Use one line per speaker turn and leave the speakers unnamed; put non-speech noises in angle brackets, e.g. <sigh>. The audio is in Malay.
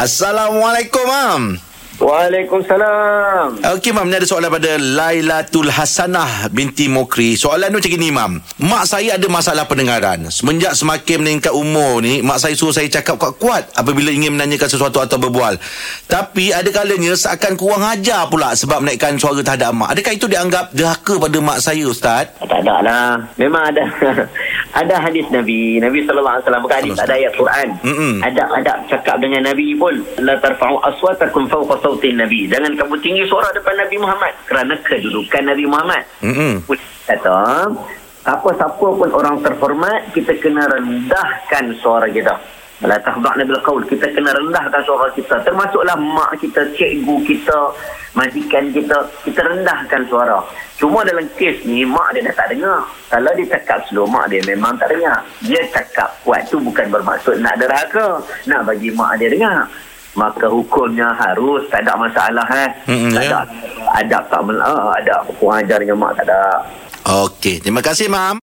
Assalamualaikum, Mam.
Waalaikumsalam.
Okey, Mam. Ni ada soalan pada Lailatul Hasanah binti Mokri. Soalan tu macam ni, Mam. Mak saya ada masalah pendengaran. Semenjak semakin meningkat umur ni, mak saya suruh saya cakap kuat-kuat apabila ingin menanyakan sesuatu atau berbual. Tapi ada kalanya seakan kurang ajar pula sebab menaikkan suara terhadap mak. Adakah itu dianggap derhaka pada mak saya, Ustaz?
Tak ada lah. Memang ada. <laughs> ada hadis Nabi. Nabi SAW bukan hadis, ada ayat Quran. Ada ada cakap dengan Nabi pun. La tarfa'u aswatakum fawqa sautin Nabi. Jangan kamu tinggi suara depan Nabi Muhammad. Kerana kedudukan Nabi Muhammad.
Mm-mm.
Kata, apa-siapa pun orang terhormat, kita kena rendahkan suara kita. La tahda'na bil qaul. Kita kena rendahkan suara kita. Termasuklah mak kita, cikgu kita, majikan kita. Kita rendahkan suara. Cuma dalam kes ni, mak dia dah tak dengar. Kalau dia cakap slow, mak dia memang tak dengar. Dia cakap kuat tu bukan bermaksud nak derhaka. Nak bagi mak dia dengar. Maka hukumnya harus tak ada masalah eh.
Mm-mm,
tak ada adab tak mel- ah, ada kurang ajar dengan mak tak ada.
Okey, terima kasih, Mam.